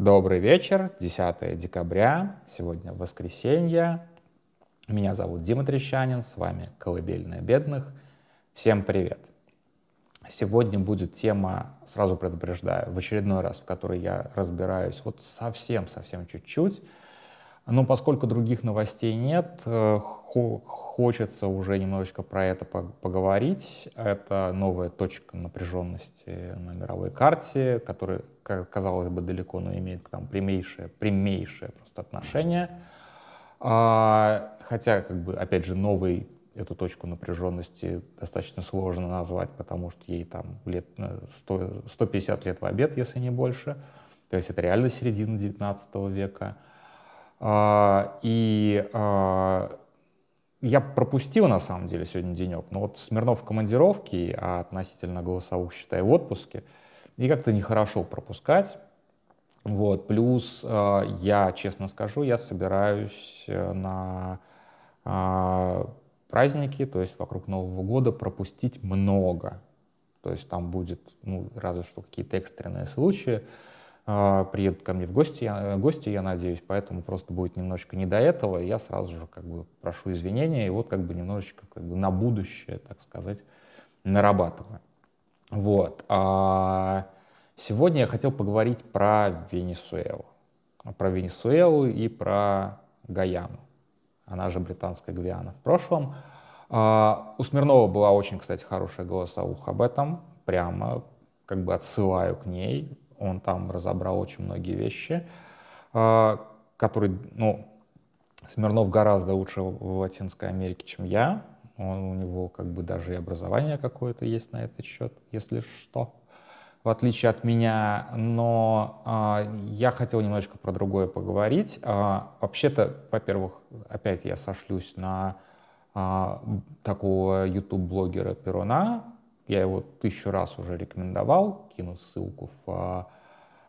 Добрый вечер, 10 декабря, сегодня воскресенье. Меня зовут Дима Трещанин, с вами «Колыбельная бедных». Всем привет! Сегодня будет тема, сразу предупреждаю, в очередной раз, в которой я разбираюсь вот совсем-совсем чуть-чуть. Но поскольку других новостей нет, э, хочется уже немножечко про это поговорить. Это новая точка напряженности на мировой карте, которая, казалось бы, далеко, но имеет к нам прямейшее, прямейшее просто отношение. А, хотя, как бы, опять же, новый эту точку напряженности достаточно сложно назвать, потому что ей там лет 100, 150 лет в обед, если не больше. То есть это реально середина 19 века. А, и а, я пропустил, на самом деле, сегодня денек. Но вот Смирнов в командировке, а относительно голосовых, считай, в отпуске. И как-то нехорошо пропускать. Вот. Плюс а, я, честно скажу, я собираюсь э, на праздники, то есть вокруг Нового года пропустить много. То есть там будет, ну, разве что какие-то экстренные случаи. А, приедут ко мне в гости, я, гости, я надеюсь, поэтому просто будет немножечко не до этого, и я сразу же как бы прошу извинения, и вот как бы немножечко как бы на будущее, так сказать, нарабатываю. Вот. А сегодня я хотел поговорить про Венесуэлу. Про Венесуэлу и про Гаяну, она же британская Гвиана в прошлом. А у Смирнова была очень, кстати, хорошая голосовуха об этом, прямо как бы отсылаю к ней, он там разобрал очень многие вещи, а, которые, ну, Смирнов гораздо лучше в Латинской Америке, чем я. Он, у него как бы даже и образование какое-то есть на этот счет, если что, в отличие от меня. Но а, я хотел немножечко про другое поговорить. А, вообще-то, во-первых, опять я сошлюсь на а, такого YouTube-блогера Перуна, я его тысячу раз уже рекомендовал, кину ссылку в, а,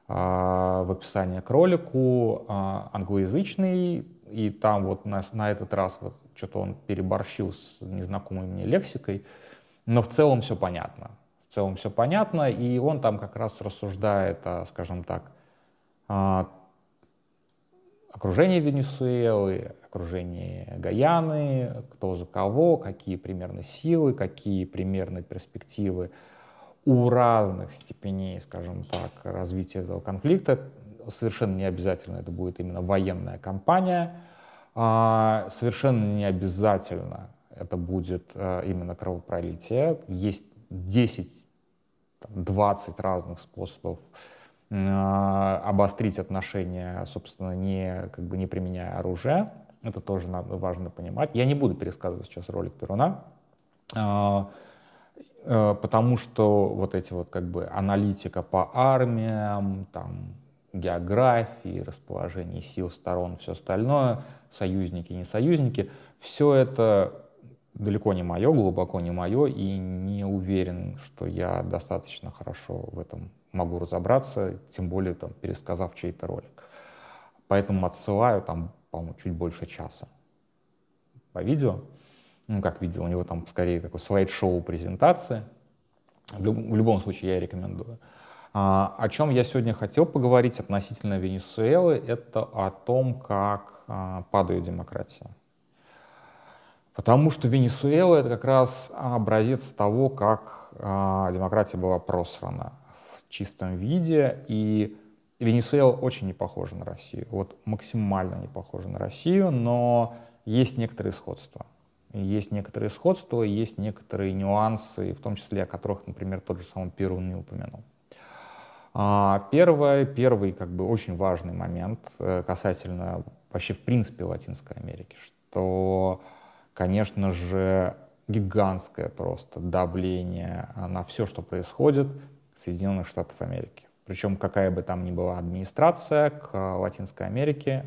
а, в описании к ролику. А, англоязычный, и там вот на, на этот раз вот что-то он переборщил с незнакомой мне лексикой, но в целом все понятно. В целом все понятно, и он там как раз рассуждает, скажем так, окружении Венесуэлы, окружении Гаяны, кто за кого, какие примерно силы, какие примерно перспективы у разных степеней, скажем так, развития этого конфликта. Совершенно не обязательно это будет именно военная кампания, а совершенно не обязательно это будет а, именно кровопролитие. Есть 10-20 разных способов обострить отношения, собственно, не, как бы не применяя оружие. Это тоже надо, важно понимать. Я не буду пересказывать сейчас ролик Перуна, а, а, потому что вот эти вот как бы аналитика по армиям, там, географии, расположение сил сторон, все остальное, союзники, не союзники, все это далеко не мое, глубоко не мое, и не уверен, что я достаточно хорошо в этом могу разобраться, тем более там, пересказав чей-то ролик. Поэтому отсылаю там, по-моему, чуть больше часа по видео. Ну, как видео, у него там скорее такой слайд-шоу презентации. В, люб- в любом случае я рекомендую. А, о чем я сегодня хотел поговорить относительно Венесуэлы, это о том, как а, падает демократия. Потому что Венесуэла — это как раз образец того, как а, демократия была просрана чистом виде. И Венесуэла очень не похожа на Россию. Вот максимально не похожа на Россию, но есть некоторые сходства. Есть некоторые сходства, есть некоторые нюансы, в том числе о которых, например, тот же самый Перун не упомянул. А, первое, первый как бы очень важный момент э, касательно вообще в принципе Латинской Америки, что, конечно же, гигантское просто давление на все, что происходит, Соединенных Штатов Америки. Причем какая бы там ни была администрация к Латинской Америке,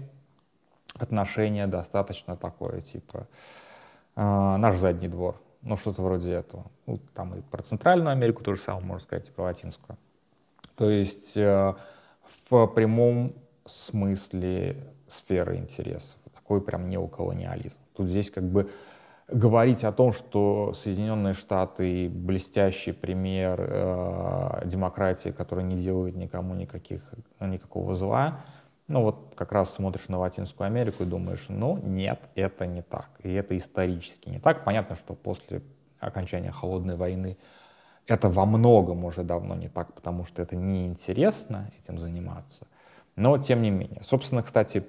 отношение достаточно такое, типа э, наш задний двор, ну что-то вроде этого. Ну, там и про Центральную Америку то же самое можно сказать, и про Латинскую. То есть э, в прямом смысле сферы интересов. Такой прям неоколониализм. Тут здесь как бы говорить о том, что Соединенные Штаты блестящий пример э, демократии, которая не делает никому никаких, никакого зла, ну вот как раз смотришь на Латинскую Америку и думаешь, ну нет, это не так. И это исторически не так. Понятно, что после окончания Холодной войны это во многом уже давно не так, потому что это неинтересно этим заниматься. Но тем не менее. Собственно, кстати,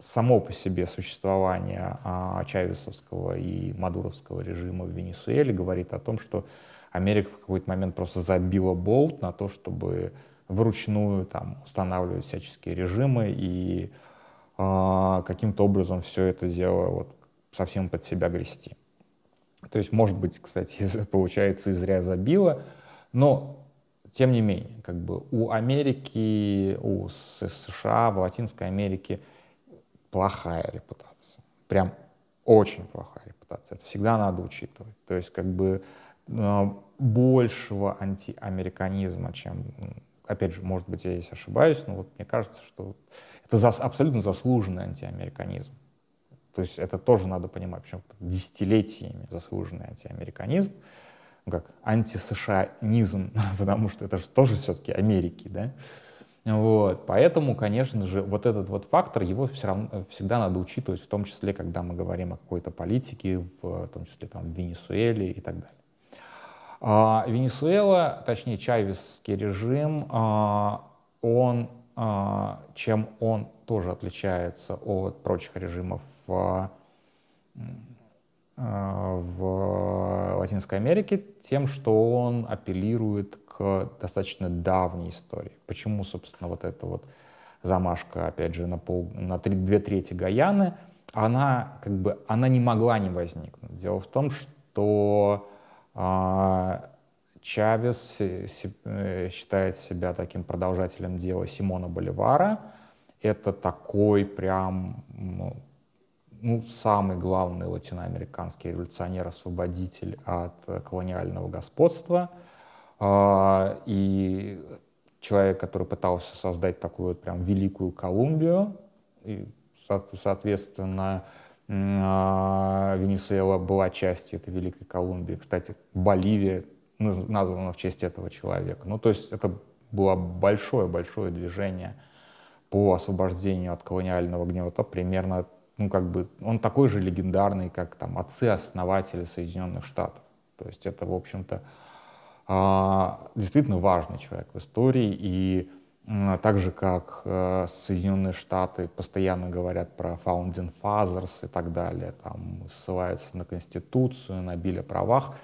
само по себе существование а, чавесовского и мадуровского режима в Венесуэле говорит о том, что Америка в какой-то момент просто забила болт на то, чтобы вручную там, устанавливать всяческие режимы и а, каким-то образом все это дело вот, совсем под себя грести. То есть, может быть, кстати, получается, и зря забила, но тем не менее, как бы у Америки, у США, в Латинской Америке плохая репутация. Прям очень плохая репутация. Это всегда надо учитывать. То есть как бы э, большего антиамериканизма, чем, опять же, может быть, я здесь ошибаюсь, но вот мне кажется, что это за, абсолютно заслуженный антиамериканизм. То есть это тоже надо понимать, почему десятилетиями заслуженный антиамериканизм, как антисошанизм, потому что это же тоже все-таки Америки, да, вот, поэтому, конечно же, вот этот вот фактор, его все равно, всегда надо учитывать, в том числе, когда мы говорим о какой-то политике, в том числе там, в Венесуэле и так далее. А, Венесуэла, точнее Чавесский режим, а, он, а, чем он тоже отличается от прочих режимов в, а, в Латинской Америке, тем, что он апеллирует достаточно давней истории. Почему, собственно, вот эта вот замашка, опять же, на, пол, на три, две трети Гаяны, она как бы она не могла не возникнуть. Дело в том, что э, Чавес э, считает себя таким продолжателем дела Симона Боливара. Это такой прям ну, ну, самый главный латиноамериканский революционер-освободитель от колониального господства – а, и человек, который пытался создать такую вот прям великую Колумбию, и, соответственно, а, Венесуэла была частью этой великой Колумбии. Кстати, Боливия названа в честь этого человека. Ну, то есть это было большое-большое движение по освобождению от колониального гнета, примерно, ну, как бы, он такой же легендарный, как там отцы-основатели Соединенных Штатов. То есть это, в общем-то, а, действительно важный человек в истории, и так же, как э, Соединенные Штаты постоянно говорят про founding fathers и так далее, там ссылаются на Конституцию, на Биль о правах,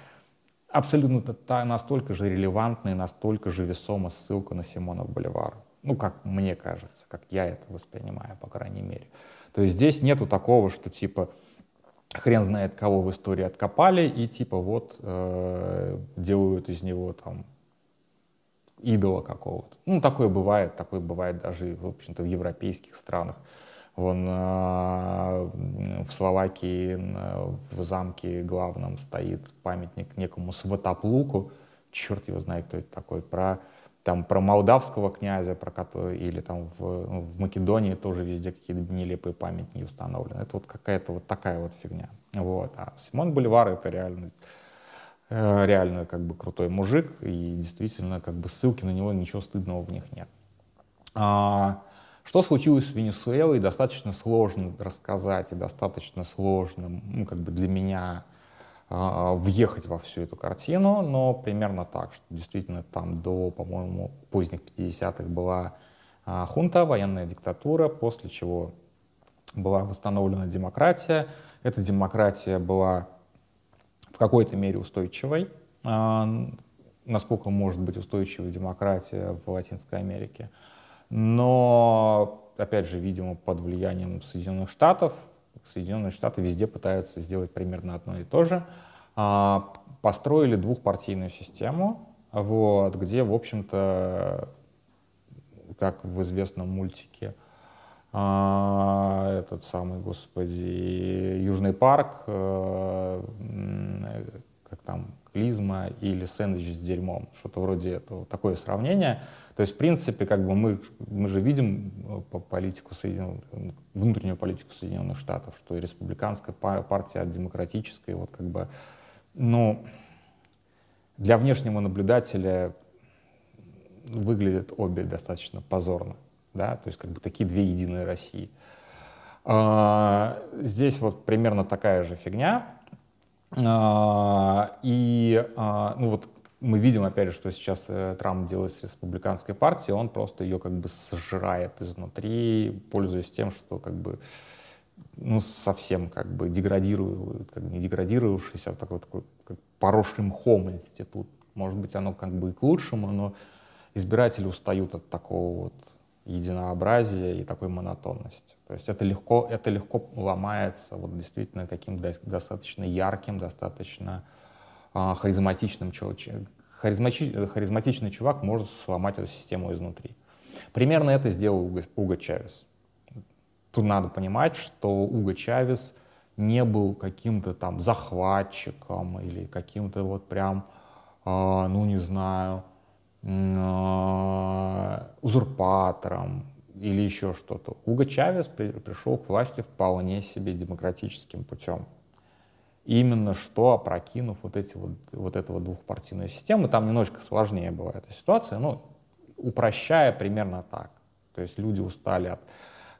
абсолютно настолько же релевантна и настолько же весома ссылка на Симона Боливара. Ну, как мне кажется, как я это воспринимаю, по крайней мере. То есть здесь нету такого, что типа хрен знает кого в истории откопали, и типа вот э, делают из него там идола какого-то. Ну, такое бывает, такое бывает даже, в общем-то, в европейских странах. Вон э, в Словакии в замке главном стоит памятник некому Сватоплуку, черт его знает, кто это такой, про там про молдавского князя, про который, или там в, ну, в Македонии тоже везде какие-то нелепые памятники установлены. Это вот какая-то вот такая вот фигня. Вот. А Симон Боливар это реально, э, реально как бы крутой мужик, и действительно как бы ссылки на него, ничего стыдного в них нет. А, что случилось с Венесуэлой, достаточно сложно рассказать и достаточно сложно, ну, как бы для меня въехать во всю эту картину, но примерно так, что действительно там до, по-моему, поздних 50-х была а, хунта, военная диктатура, после чего была восстановлена демократия. Эта демократия была в какой-то мере устойчивой. А, насколько может быть устойчивой демократия в Латинской Америке. Но, опять же, видимо, под влиянием Соединенных Штатов, Соединенные Штаты везде пытаются сделать примерно одно и то же. А, построили двухпартийную систему, вот, где, в общем-то, как в известном мультике, а, этот самый, господи, Южный парк, э, как там, клизма или сэндвич с дерьмом, что-то вроде этого, такое сравнение. То есть, в принципе, как бы мы, мы же видим э, по политику Соединенных, внутреннюю политику Соединенных Штатов, что и республиканская партия от демократической, вот как бы, ну, для внешнего наблюдателя выглядят обе достаточно позорно, да, то есть как бы такие две единые России. А, здесь вот примерно такая же фигня. А, и, а, ну вот мы видим, опять же, что сейчас э, Трамп делает с республиканской партией, он просто ее как бы сжирает изнутри, пользуясь тем, что как бы ну, совсем как бы деградирует, как бы не деградировавшийся, а такой, такой как поросший мхом институт. Может быть, оно как бы и к лучшему, но избиратели устают от такого вот единообразия и такой монотонности. То есть это легко, это легко ломается вот действительно таким достаточно ярким, достаточно а, харизматичным. Харизмати, харизматичный чувак может сломать эту систему изнутри. Примерно это сделал Уго, Уго Чавес. Тут надо понимать, что Уго Чавес не был каким-то там захватчиком или каким-то вот прям, э, ну не знаю, э, узурпатором или еще что-то. Уго Чавес при, пришел к власти вполне себе демократическим путем. Именно что опрокинув вот, эти вот, вот эту вот двухпартийную систему, там немножко сложнее была эта ситуация, но упрощая примерно так. То есть люди устали от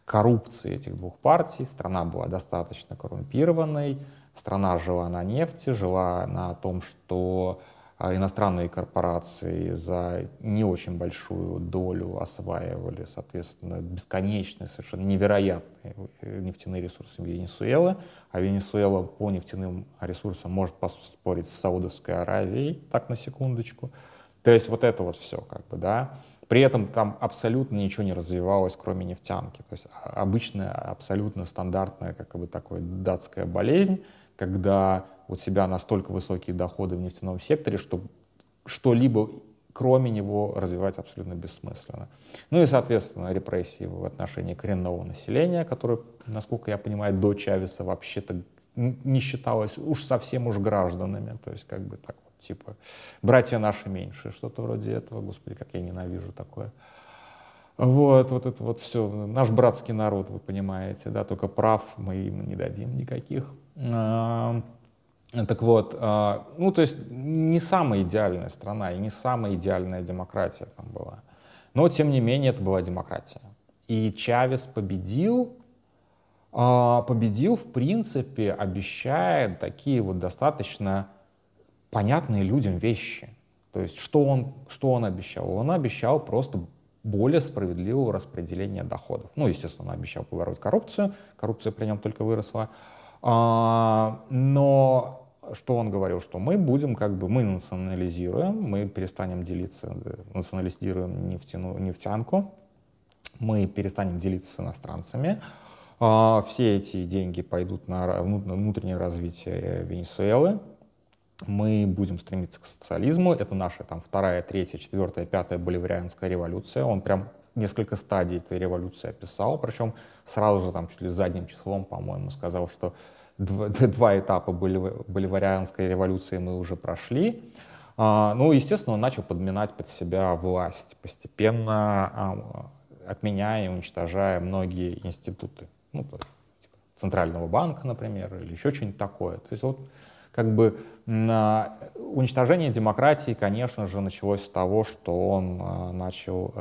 коррупции этих двух партий, страна была достаточно коррумпированной, страна жила на нефти, жила на том, что иностранные корпорации за не очень большую долю осваивали, соответственно, бесконечные, совершенно невероятные э, нефтяные ресурсы Венесуэлы, а Венесуэла по нефтяным ресурсам может поспорить с Саудовской Аравией, так на секундочку. То есть вот это вот все как бы, да. При этом там абсолютно ничего не развивалось, кроме нефтянки. То есть а, обычная, абсолютно стандартная, как бы такая датская болезнь, когда у тебя настолько высокие доходы в нефтяном секторе, что что-либо кроме него развивать абсолютно бессмысленно. Ну и, соответственно, репрессии в отношении коренного населения, которое, насколько я понимаю, до Чавеса вообще-то не считалось уж совсем уж гражданами, то есть как бы так вот, типа, братья наши меньше, что-то вроде этого, господи, как я ненавижу такое. Вот, вот это вот все, наш братский народ, вы понимаете, да, только прав мы им не дадим никаких. Так вот, а, ну то есть не самая идеальная страна и не самая идеальная демократия там была. Но тем не менее это была демократия. И Чавес победил, а, победил в принципе, обещая такие вот достаточно понятные людям вещи. То есть что он, что он обещал? Он обещал просто более справедливого распределения доходов. Ну, естественно, он обещал побороть коррупцию, коррупция при нем только выросла. А, но что он говорил, что мы будем как бы, мы национализируем, мы перестанем делиться, национализируем нефтяную, нефтянку, мы перестанем делиться с иностранцами, а, все эти деньги пойдут на внутреннее развитие Венесуэлы, мы будем стремиться к социализму, это наша там вторая, третья, четвертая, пятая боливарианская революция, он прям несколько стадий этой революции описал, причем сразу же там чуть ли задним числом, по-моему, сказал, что два, два этапа боливарианской революции мы уже прошли. А, ну, естественно, он начал подминать под себя власть, постепенно а, отменяя и уничтожая многие институты. Ну, типа Центрального банка, например, или еще что-нибудь такое. То есть вот как бы уничтожение демократии, конечно же, началось с того, что он а, начал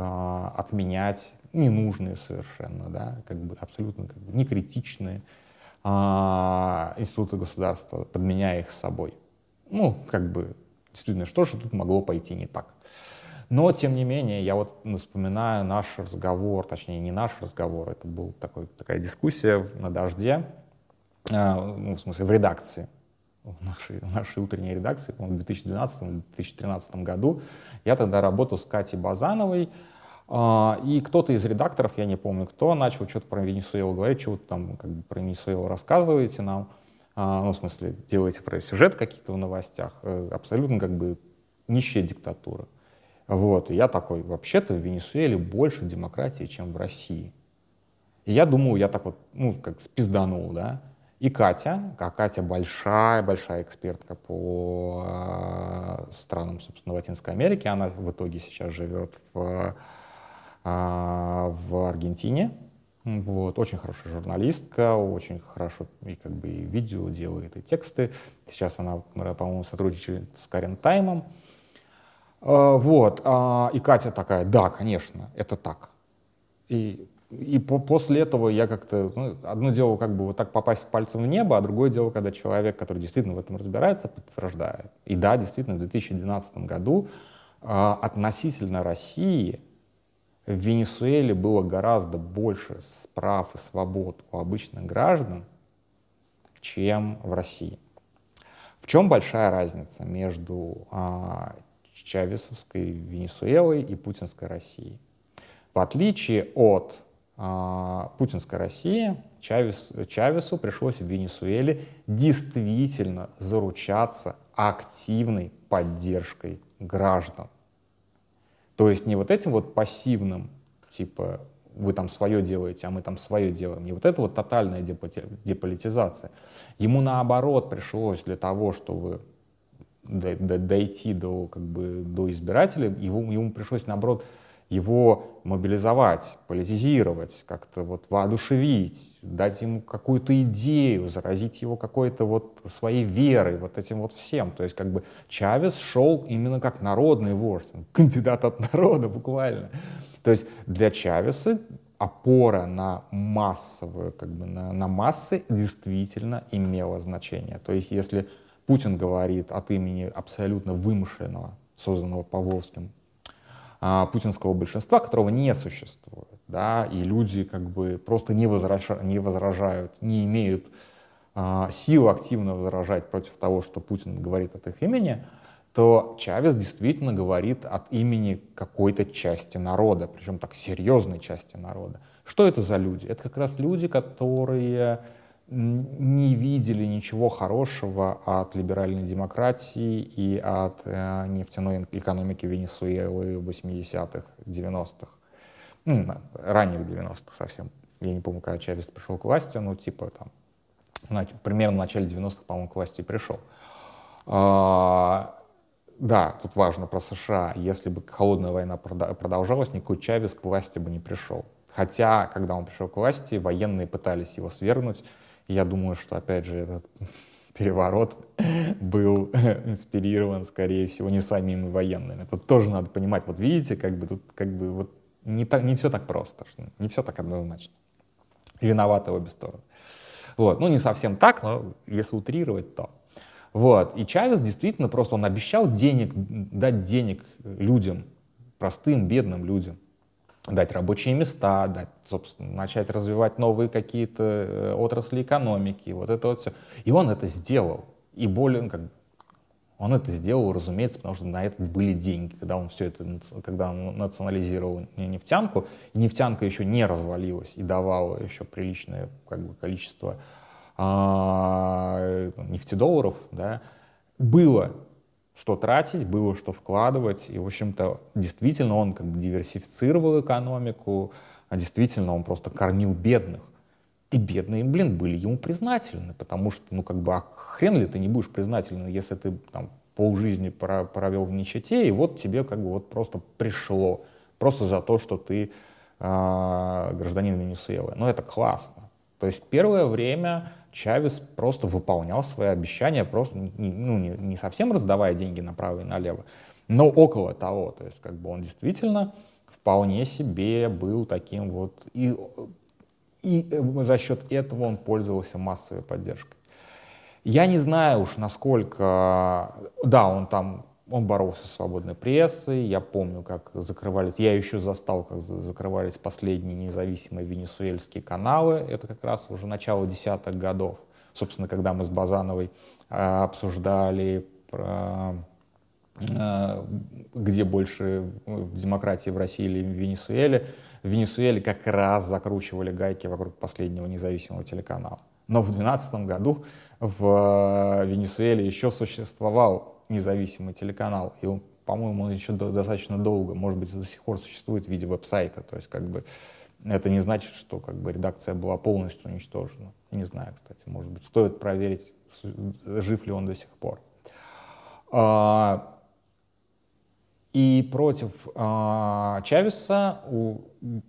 отменять ненужные совершенно, да, как бы абсолютно как бы некритичные а, институты государства, подменяя их собой. Ну, как бы, действительно, что же тут могло пойти не так? Но, тем не менее, я вот вспоминаю наш разговор, точнее, не наш разговор, это была такая дискуссия на дожде, э, ну, в смысле, в редакции, в нашей, в нашей утренней редакции, в 2012-2013 году. Я тогда работал с Катей Базановой, и кто-то из редакторов, я не помню кто, начал что-то про Венесуэлу говорить, что вы там как бы про Венесуэлу рассказываете нам, а, ну, в смысле, делаете про сюжет какие-то в новостях, э, абсолютно как бы нищая диктатура. Вот, и я такой, вообще-то в Венесуэле больше демократии, чем в России. И я думаю, я так вот, ну, как спизданул, да, И Катя, а Катя большая-большая экспертка по э, странам, собственно, Латинской Америки. Она в итоге сейчас живет в, э, в Аргентине. Вот, очень хорошая журналистка, очень хорошо и как бы и видео делает, и тексты. Сейчас она, по-моему, сотрудничает с Карен Таймом. Э, вот, э, и Катя такая, да, конечно, это так. И и по после этого я как-то, ну, одно дело как бы вот так попасть пальцем в небо, а другое дело, когда человек, который действительно в этом разбирается, подтверждает. И да, действительно, в 2012 году относительно России в Венесуэле было гораздо больше прав и свобод у обычных граждан, чем в России. В чем большая разница между э, Чавесовской Венесуэлой и путинской Россией? В отличие от а, путинской России Чавес, Чавесу пришлось в Венесуэле действительно заручаться активной поддержкой граждан. То есть не вот этим вот пассивным, типа вы там свое делаете, а мы там свое делаем. Не вот это вот тотальная деполитизация. Ему наоборот пришлось для того, чтобы дойти до, как бы, до избирателей, ему, ему пришлось наоборот его мобилизовать, политизировать, как-то вот воодушевить, дать ему какую-то идею, заразить его какой-то вот своей верой, вот этим вот всем. То есть как бы Чавес шел именно как народный вождь, кандидат от народа буквально. То есть для Чавеса опора на массовую, как бы на, на массы действительно имела значение. То есть если Путин говорит от имени абсолютно вымышленного, созданного Павловским а, путинского большинства, которого не существует, да, и люди как бы просто не, возражают, не возражают, не имеют а, сил активно возражать против того, что Путин говорит от их имени, то Чавес действительно говорит от имени какой-то части народа, причем так серьезной части народа. Что это за люди? Это как раз люди, которые не видели ничего хорошего от либеральной демократии и от э, нефтяной экономики Венесуэлы 80-х, 90-х, ну, ранних 90-х совсем. Я не помню, когда Чавес пришел к власти, ну, типа там, значит, примерно в начале 90-х, по-моему, к власти пришел. А, да, тут важно про США. Если бы холодная война продолжалась, никакой Чавес к власти бы не пришел. Хотя, когда он пришел к власти, военные пытались его свергнуть, я думаю, что, опять же, этот переворот был инспирирован, скорее всего, не самими военными. Тут тоже надо понимать, вот видите, как бы тут как бы вот не, так, не все так просто, не все так однозначно. Виноваты обе стороны. Вот. Ну, не совсем так, но если утрировать, то. Вот. И Чавес действительно просто, он обещал денег, дать денег людям, простым, бедным людям дать рабочие места, дать, собственно, начать развивать новые какие-то э, отрасли экономики, вот это вот все. И он это сделал. И более, ну, как, он это сделал, разумеется, потому что на это были деньги, когда он все это, когда он национализировал нефтянку, и нефтянка еще не развалилась и давала еще приличное как бы, количество а, нефтедолларов, да, было что тратить, было что вкладывать. И, в общем-то, действительно он как бы диверсифицировал экономику, а действительно он просто кормил бедных. И бедные, блин, были ему признательны, потому что, ну, как бы, а хрен ли ты не будешь признательны, если ты там полжизни провел в нищете, и вот тебе как бы вот просто пришло, просто за то, что ты э, гражданин Венесуэлы. Ну, это классно. То есть первое время Чавес просто выполнял свои обещания, просто ну, не, не совсем раздавая деньги направо и налево, но около того. То есть как бы он действительно вполне себе был таким вот, и, и за счет этого он пользовался массовой поддержкой. Я не знаю уж, насколько, да, он там он боролся с свободной прессой. Я помню, как закрывались, я еще застал, как закрывались последние независимые венесуэльские каналы. Это как раз уже начало десятых годов. Собственно, когда мы с Базановой э, обсуждали про э, где больше демократии в России или в Венесуэле. В Венесуэле как раз закручивали гайки вокруг последнего независимого телеканала. Но в 2012 году в э, Венесуэле еще существовал независимый телеканал, и по-моему, он еще до, достаточно долго, может быть, до сих пор существует в виде веб-сайта, то есть как бы Это не значит, что как бы редакция была полностью уничтожена. Не знаю, кстати, может быть, стоит проверить, жив ли он до сих пор. А, и против э, Чавеса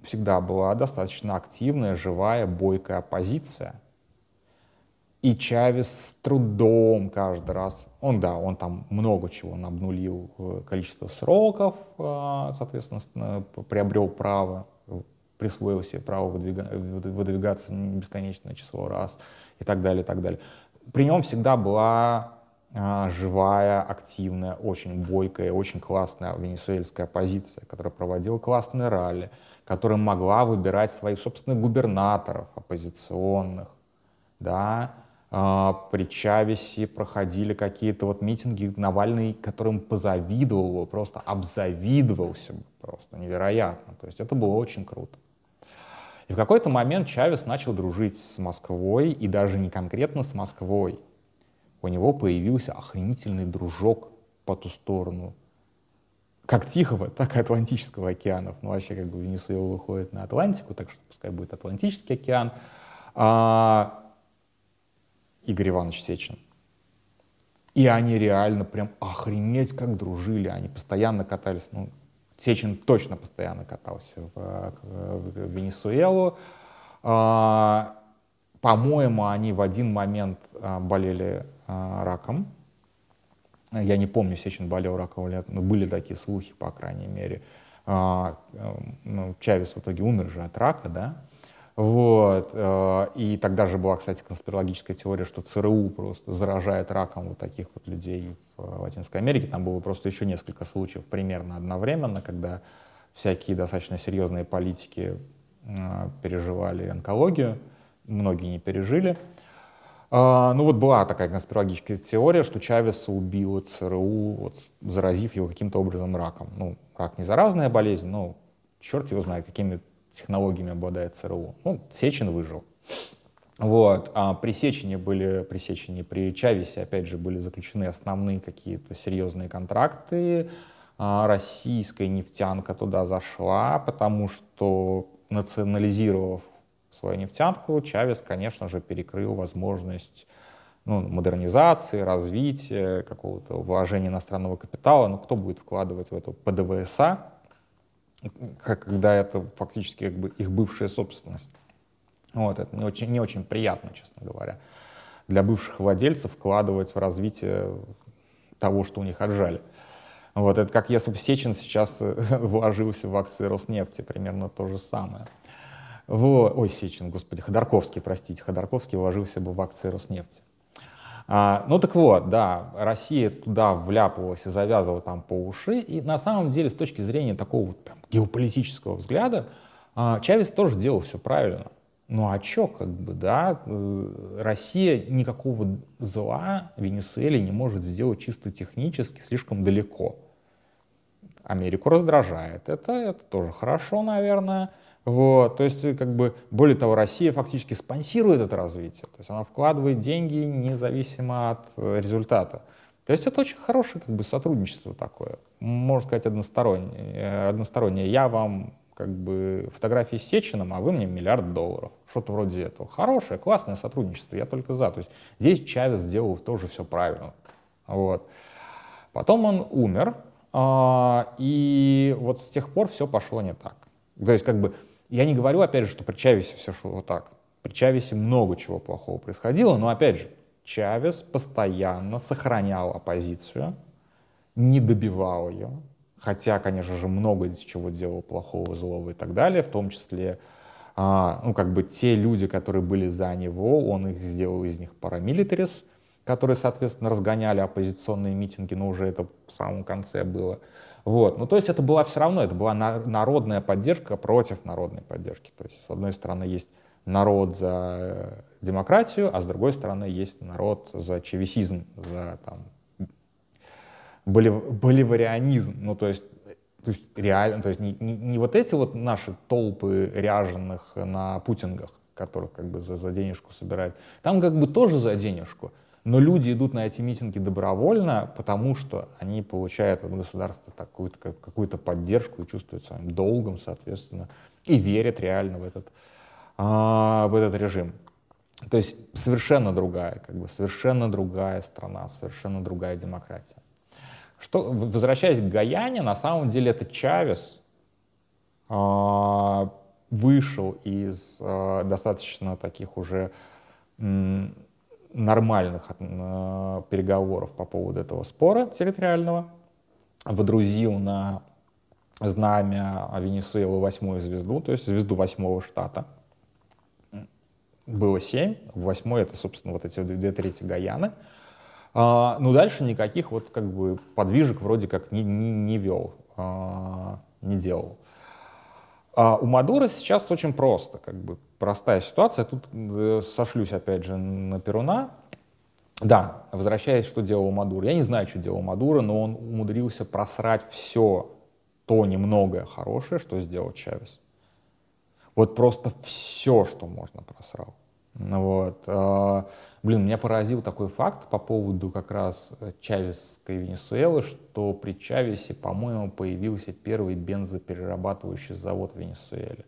всегда была достаточно активная, живая, бойкая оппозиция. И Чавес с трудом каждый раз, он, да, он там много чего он обнулил, э, количество сроков, э, соответственно, приобрел право, присвоил себе право выдвига, выдвигаться бесконечное число раз и так далее, и так далее. При нем всегда была а, живая, активная, очень бойкая, очень классная венесуэльская оппозиция, которая проводила классные ралли, которая могла выбирать своих собственных губернаторов оппозиционных, да, при Чавесе проходили какие-то вот митинги Навальный, которым позавидовал, просто обзавидовался просто невероятно. То есть это было очень круто. И в какой-то момент Чавес начал дружить с Москвой, и даже не конкретно с Москвой, у него появился охренительный дружок по ту сторону как Тихого, так и Атлантического океанов. Ну, вообще, как бы Венесуэла выходит на Атлантику, так что пускай будет Атлантический океан. А, Игорь Иванович Сечин. И они реально прям охренеть как дружили. Они постоянно катались. Ну, Сечин точно постоянно катался в, в Венесуэлу. А, по-моему, они в один момент а, болели а, раком. Я не помню, Сечин болел раком или нет, но были такие слухи, по крайней мере. Ну, Чавес в итоге умер же от рака, да? Вот. Э, и тогда же была, кстати, конспирологическая теория, что ЦРУ просто заражает раком вот таких вот людей в Латинской Америке. Там было просто еще несколько случаев примерно одновременно, когда всякие достаточно серьезные политики э, переживали онкологию, многие не пережили. А, ну вот была такая конспирологическая теория, что Чавеса убило ЦРУ, вот, заразив его каким-то образом раком. Ну, рак не заразная болезнь, но черт его знает, какими технологиями обладает ЦРУ. Ну, Сечин выжил. Вот. А при Сечине были, при Сечине, при Чавесе, опять же, были заключены основные какие-то серьезные контракты. А российская нефтянка туда зашла, потому что национализировав свою нефтянку, Чавес, конечно же, перекрыл возможность ну, модернизации, развития, какого-то вложения иностранного капитала. Но кто будет вкладывать в это ПДВСА, когда это фактически как бы их бывшая собственность? Вот, это не очень, не очень приятно, честно говоря, для бывших владельцев вкладывать в развитие того, что у них отжали. Вот, это как если бы Сечин сейчас вложился в акции Роснефти, примерно то же самое. Вот. Ой, Сечин, господи, Ходорковский, простите, Ходорковский вложился бы в акции Роснефти. А, ну так вот, да, Россия туда вляпывалась и завязывала там по уши, и на самом деле с точки зрения такого вот геополитического взгляда а, Чавес тоже делал все правильно. Ну а чё, как бы, да, э, Россия никакого зла Венесуэле не может сделать чисто технически слишком далеко. Америку раздражает. Это, это тоже хорошо, наверное. Вот, то есть, э, как бы, более того, Россия фактически спонсирует это развитие. То есть она вкладывает деньги независимо от э, результата. То есть это очень хорошее как бы, сотрудничество такое, можно сказать, одностороннее. Э, одностороннее. Я вам как бы фотографии с Сечиным, а вы мне миллиард долларов. Что-то вроде этого. Хорошее, классное сотрудничество, я только за. То есть здесь Чавес сделал тоже все правильно. Вот. Потом он умер, а, и вот с тех пор все пошло не так. То есть как бы я не говорю, опять же, что при Чавесе все шло вот так. При Чавесе много чего плохого происходило, но, опять же, Чавес постоянно сохранял оппозицию, не добивал ее, хотя, конечно же, много из чего делал плохого, злого и так далее, в том числе, а, ну, как бы те люди, которые были за него, он их сделал из них парамилитарис, которые, соответственно, разгоняли оппозиционные митинги, но уже это в самом конце было. Вот. Ну, то есть это была все равно, это была народная поддержка против народной поддержки. То есть, с одной стороны, есть народ за демократию, а с другой стороны, есть народ за чевесизм, за там, болив, боливарианизм. Ну, то есть, то есть реально, то есть не, не, не вот эти вот наши толпы ряженых на путингах, которых как бы за, за денежку собирают. Там как бы тоже за денежку, но люди идут на эти митинги добровольно, потому что они получают от государства какую-то какую поддержку и чувствуют своим долгом, соответственно, и верят реально в этот, а, в этот режим. То есть совершенно другая, как бы совершенно другая страна, совершенно другая демократия. Что, возвращаясь к Гаяне, на самом деле это Чавес э, вышел из э, достаточно таких уже нормальных э, переговоров по поводу этого спора территориального, водрузил на знамя Венесуэлы восьмую звезду, то есть звезду восьмого штата. Было семь, восьмой это, собственно, вот эти две трети Гаяны. А, но дальше никаких вот как бы подвижек вроде как не, не, не вел, а, не делал. А у Мадура сейчас очень просто, как бы простая ситуация. Тут э, сошлюсь опять же на Перуна. Да, возвращаясь, что делал Мадур. Я не знаю, что делал Мадура, но он умудрился просрать все то немногое хорошее, что сделал Чавес. Вот просто все, что можно просрал. Вот. А, блин, меня поразил такой факт по поводу как раз Чавесской Венесуэлы, что при Чавесе, по-моему, появился первый бензоперерабатывающий завод в Венесуэле.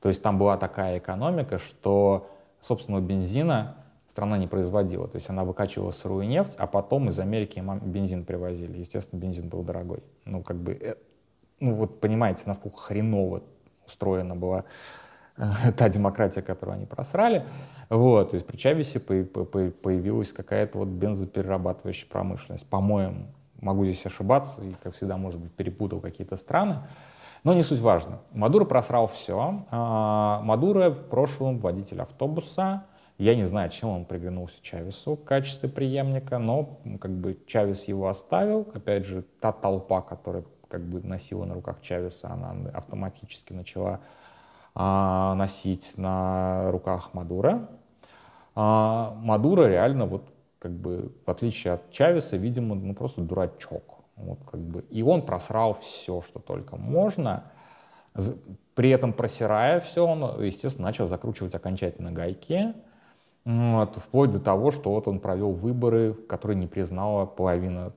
То есть там была такая экономика, что собственного бензина страна не производила. То есть она выкачивала сырую нефть, а потом из Америки бензин привозили. Естественно, бензин был дорогой. Ну, как бы, э, ну вот понимаете, насколько хреново устроена была Э, та демократия, которую они просрали. Вот, то есть при Чавесе появилась какая-то вот бензоперерабатывающая промышленность, по-моему. Могу здесь ошибаться и, как всегда, может быть, перепутал какие-то страны. Но не суть важно. Мадуро просрал все. А, Мадуро в прошлом водитель автобуса. Я не знаю, чем он приглянулся Чавесу в качестве преемника, но как бы Чавес его оставил. Опять же, та толпа, которая как бы носила на руках Чавеса, она автоматически начала а, носить на руках Мадура. А Мадура реально вот как бы в отличие от Чавеса, видимо, ну просто дурачок. Вот, как бы. И он просрал все, что только можно. При этом просирая все, он, естественно, начал закручивать окончательно гайки. Вот, вплоть до того, что вот он провел выборы, которые не признала половина,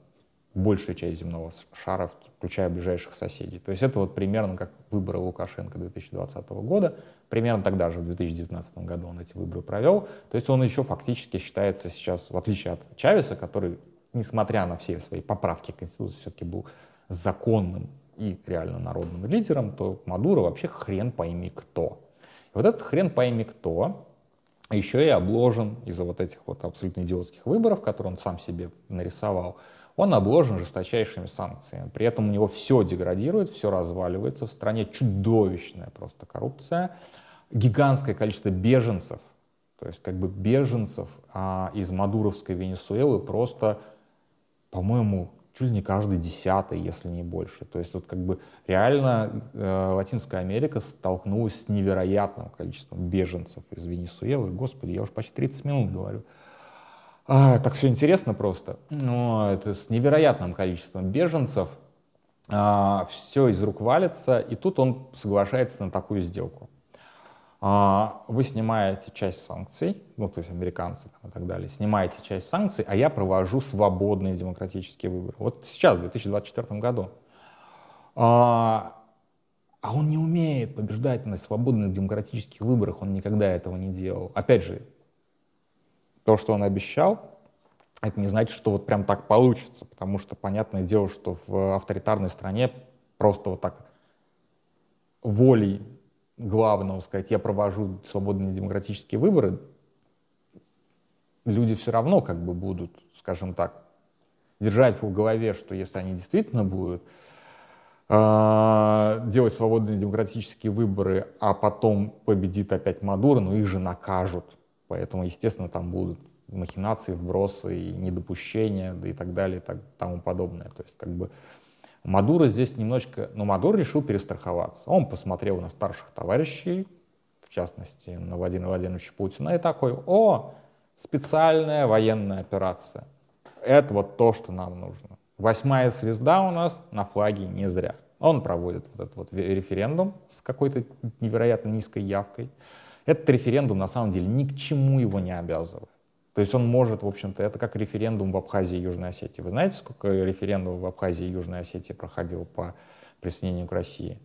большая часть земного шара, включая ближайших соседей. То есть это вот примерно как выборы Лукашенко 2020 года. Примерно тогда же, в 2019 году он эти выборы провел. То есть он еще фактически считается сейчас, в отличие от Чавеса, который, несмотря на все свои поправки Конституции, все-таки был законным и реально народным лидером, то Мадуро вообще хрен пойми кто. И вот этот хрен пойми кто еще и обложен из-за вот этих вот абсолютно идиотских выборов, которые он сам себе нарисовал, он обложен жесточайшими санкциями. При этом у него все деградирует, все разваливается. В стране чудовищная просто коррупция, гигантское количество беженцев, то есть как бы беженцев а, из Мадуровской Венесуэлы просто, по-моему, чуть ли не каждый десятый, если не больше. То есть вот как бы реально э, Латинская Америка столкнулась с невероятным количеством беженцев из Венесуэлы. Господи, я уже почти 30 минут говорю. А, так все интересно просто. Ну, это с невероятным количеством беженцев. А, все из рук валится, и тут он соглашается на такую сделку. А, вы снимаете часть санкций, ну, то есть американцы там, и так далее, снимаете часть санкций, а я провожу свободные демократические выборы. Вот сейчас, в 2024 году. А, а он не умеет побеждать на свободных демократических выборах, он никогда этого не делал. Опять же, то, что он обещал, это не значит, что вот прям так получится, потому что понятное дело, что в авторитарной стране просто вот так волей главного сказать, я провожу свободные демократические выборы, люди все равно как бы будут, скажем так, держать в голове, что если они действительно будут э, делать свободные демократические выборы, а потом победит опять Мадуро, ну их же накажут. Поэтому, естественно, там будут махинации, вбросы и недопущения, да и так далее, и так, тому подобное. То есть, как бы, Мадуро здесь немножечко... Но Мадуро решил перестраховаться. Он посмотрел на старших товарищей, в частности, на Владимира Владимировича Путина, и такой, о, специальная военная операция. Это вот то, что нам нужно. Восьмая звезда у нас на флаге не зря. Он проводит вот этот вот референдум с какой-то невероятно низкой явкой. Этот референдум на самом деле ни к чему его не обязывает. То есть он может, в общем-то, это как референдум в Абхазии и Южной Осетии. Вы знаете, сколько референдумов в Абхазии и Южной Осетии проходило по присоединению к России?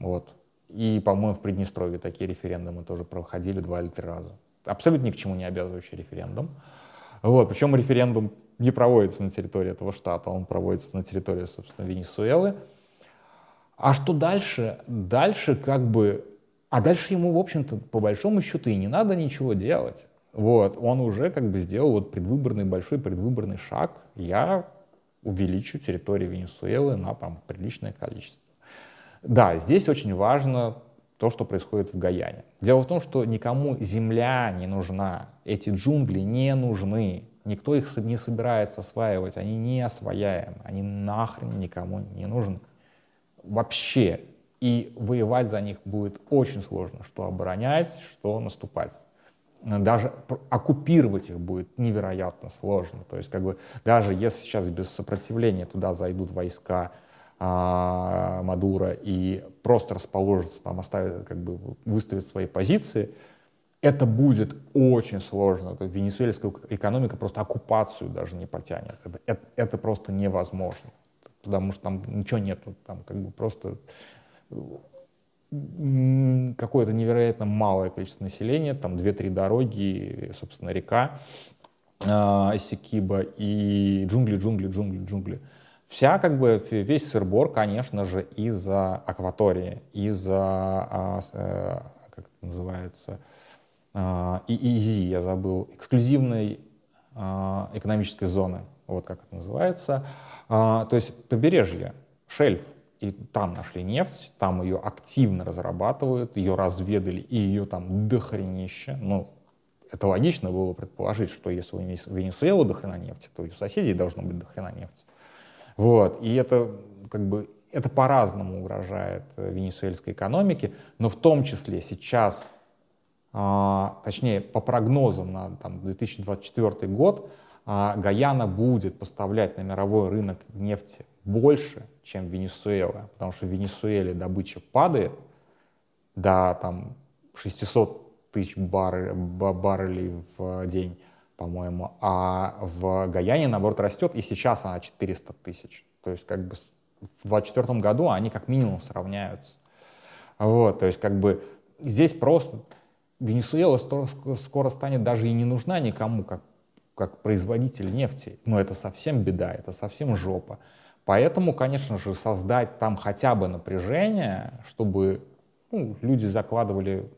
Вот. И, по-моему, в Приднестровье такие референдумы тоже проходили два или три раза. Абсолютно ни к чему не обязывающий референдум. Вот, причем референдум не проводится на территории этого штата, он проводится на территории, собственно, Венесуэлы. А что дальше? Дальше как бы... А дальше ему, в общем-то, по большому счету и не надо ничего делать. Вот, он уже как бы сделал вот предвыборный, большой предвыборный шаг. Я увеличу территорию Венесуэлы на там приличное количество. Да, здесь очень важно то, что происходит в Гаяне. Дело в том, что никому земля не нужна, эти джунгли не нужны, никто их не собирается осваивать, они не освояемы, они нахрен никому не нужны. Вообще. И воевать за них будет очень сложно, что оборонять, что наступать. Даже оккупировать их будет невероятно сложно. То есть как бы даже если сейчас без сопротивления туда зайдут войска, а, Мадура и просто расположится там, оставит, как бы выставит свои позиции, это будет очень сложно. Это венесуэльская экономика просто оккупацию даже не потянет. Это, это просто невозможно. Потому что там ничего нету. Там как бы просто какое-то невероятно малое количество населения, там 2-3 дороги, собственно, река э, и джунгли, джунгли, джунгли, джунгли. Вся, как бы, весь сырбор, конечно же, из-за акватории, из-за, а, э, как это называется, а, ИИЗИ, я забыл, эксклюзивной экономической зоны, вот как это называется. То есть побережье, шельф, и там нашли нефть, там ее активно разрабатывают, ее разведали, и ее там дохренище. Ну, это логично было предположить, что если у Венесуэлы дохрена нефти, то и у соседей должно быть дохрена нефти. Вот. И это как бы это по-разному угрожает э, венесуэльской экономике, но в том числе сейчас, а, точнее, по прогнозам на там, 2024 год, а, Гаяна будет поставлять на мировой рынок нефти больше, чем Венесуэла, потому что в Венесуэле добыча падает до там, 600 тысяч баррелей, баррелей в день, по-моему, а в Гаяне, наоборот, растет, и сейчас она 400 тысяч. То есть как бы в 2024 году они как минимум сравняются. Вот, то есть как бы здесь просто Венесуэла скоро станет даже и не нужна никому как, как производитель нефти. Но это совсем беда, это совсем жопа. Поэтому, конечно же, создать там хотя бы напряжение, чтобы ну, люди закладывали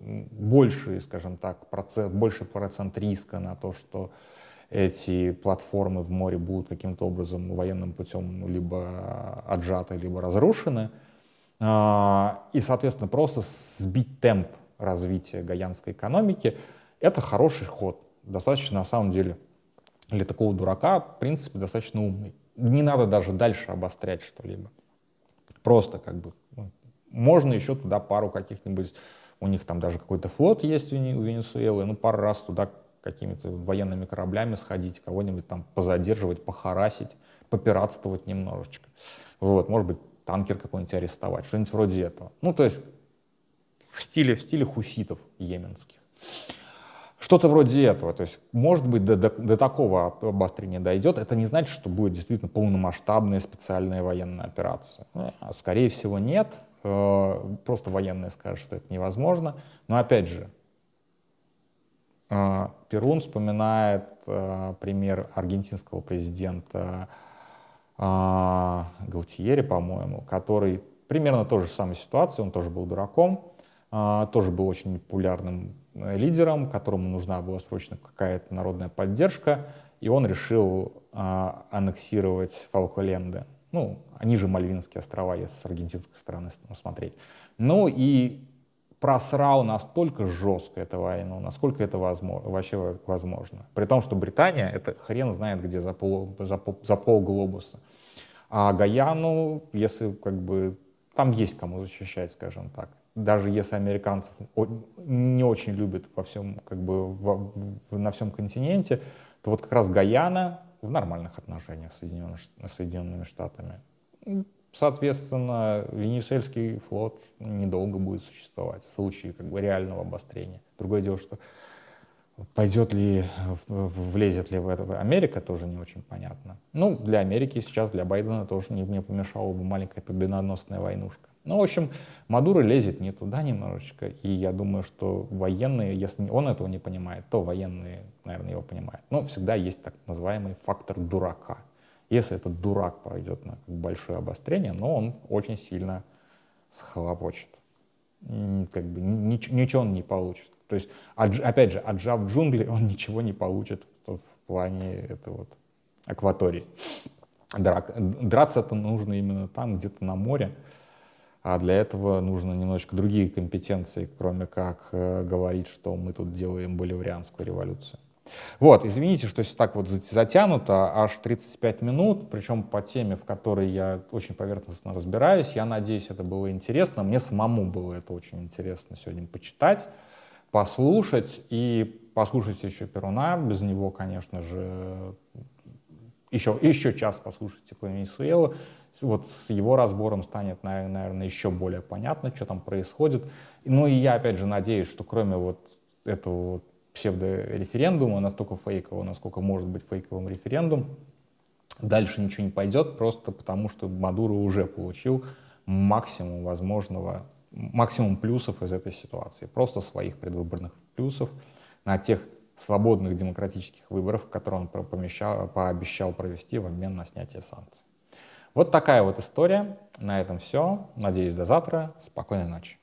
больше, скажем так, процент, больше процент риска на то, что эти платформы в море будут каким-то образом военным путем либо отжаты, либо разрушены. А, и, соответственно, просто сбить темп развития гаянской экономики — это хороший ход. Достаточно, на самом деле, для такого дурака, в принципе, достаточно умный. Не надо даже дальше обострять что-либо. Просто как бы ну, можно еще туда пару каких-нибудь у них там даже какой-то флот есть у Венесуэлы, ну, пару раз туда какими-то военными кораблями сходить, кого-нибудь там позадерживать, похарасить, попиратствовать немножечко. Вот, может быть, танкер какой-нибудь арестовать, что-нибудь вроде этого. Ну, то есть в стиле, в стиле хуситов йеменских. Что-то вроде этого. То есть, может быть, до, до, до такого обострения дойдет. Это не значит, что будет действительно полномасштабная специальная военная операция. А, скорее всего, нет. Э, просто военные скажут, что это невозможно. Но опять же, э, Перун вспоминает э, пример аргентинского президента Гаутиери, по-моему, который примерно той же самой ситуации, он тоже был дураком, тоже был очень популярным лидером, которому нужна была срочно какая-то народная поддержка, и он решил аннексировать Фалколенды ну, они же Мальвинские острова, если с аргентинской стороны смотреть. Ну и просрал настолько жестко эту войну, насколько это возможно, вообще возможно. При том, что Британия, это хрен знает где за пол, за, пол, за пол. А Гаяну, если как бы, там есть кому защищать, скажем так. Даже если американцев не очень любят во всем, как бы, во, на всем континенте, то вот как раз Гаяна, в нормальных отношениях с Соединенными, Соединенными Штатами. Соответственно, Венесуэльский флот недолго будет существовать в случае как бы реального обострения. Другое дело, что Пойдет ли, влезет ли в это Америка, тоже не очень понятно. Ну, для Америки сейчас, для Байдена тоже не, не помешала бы маленькая победоносная войнушка. Ну, в общем, Мадуро лезет не туда немножечко, и я думаю, что военные, если он этого не понимает, то военные, наверное, его понимают. Но всегда есть так называемый фактор дурака. Если этот дурак пойдет на большое обострение, но он очень сильно схлопочет. Как бы ничего он не получит. То есть, опять же, отжав джунгли, он ничего не получит в плане этой вот акватории. Драк. Драться-то нужно именно там, где-то на море. А для этого нужно немножечко другие компетенции, кроме как э, говорить, что мы тут делаем боливарианскую революцию. Вот, извините, что если так вот затянуто, аж 35 минут, причем по теме, в которой я очень поверхностно разбираюсь. Я надеюсь, это было интересно. Мне самому было это очень интересно сегодня почитать, послушать и послушать еще Перуна. Без него, конечно же, еще, еще час послушайте Венесуэлу вот с его разбором станет, наверное, еще более понятно, что там происходит. Ну и я, опять же, надеюсь, что кроме вот этого вот псевдореферендума, настолько фейкового, насколько может быть фейковым референдум, дальше ничего не пойдет, просто потому что Мадуро уже получил максимум возможного, максимум плюсов из этой ситуации, просто своих предвыборных плюсов на тех свободных демократических выборах, которые он помещал, пообещал провести в обмен на снятие санкций. Вот такая вот история. На этом все. Надеюсь, до завтра. Спокойной ночи.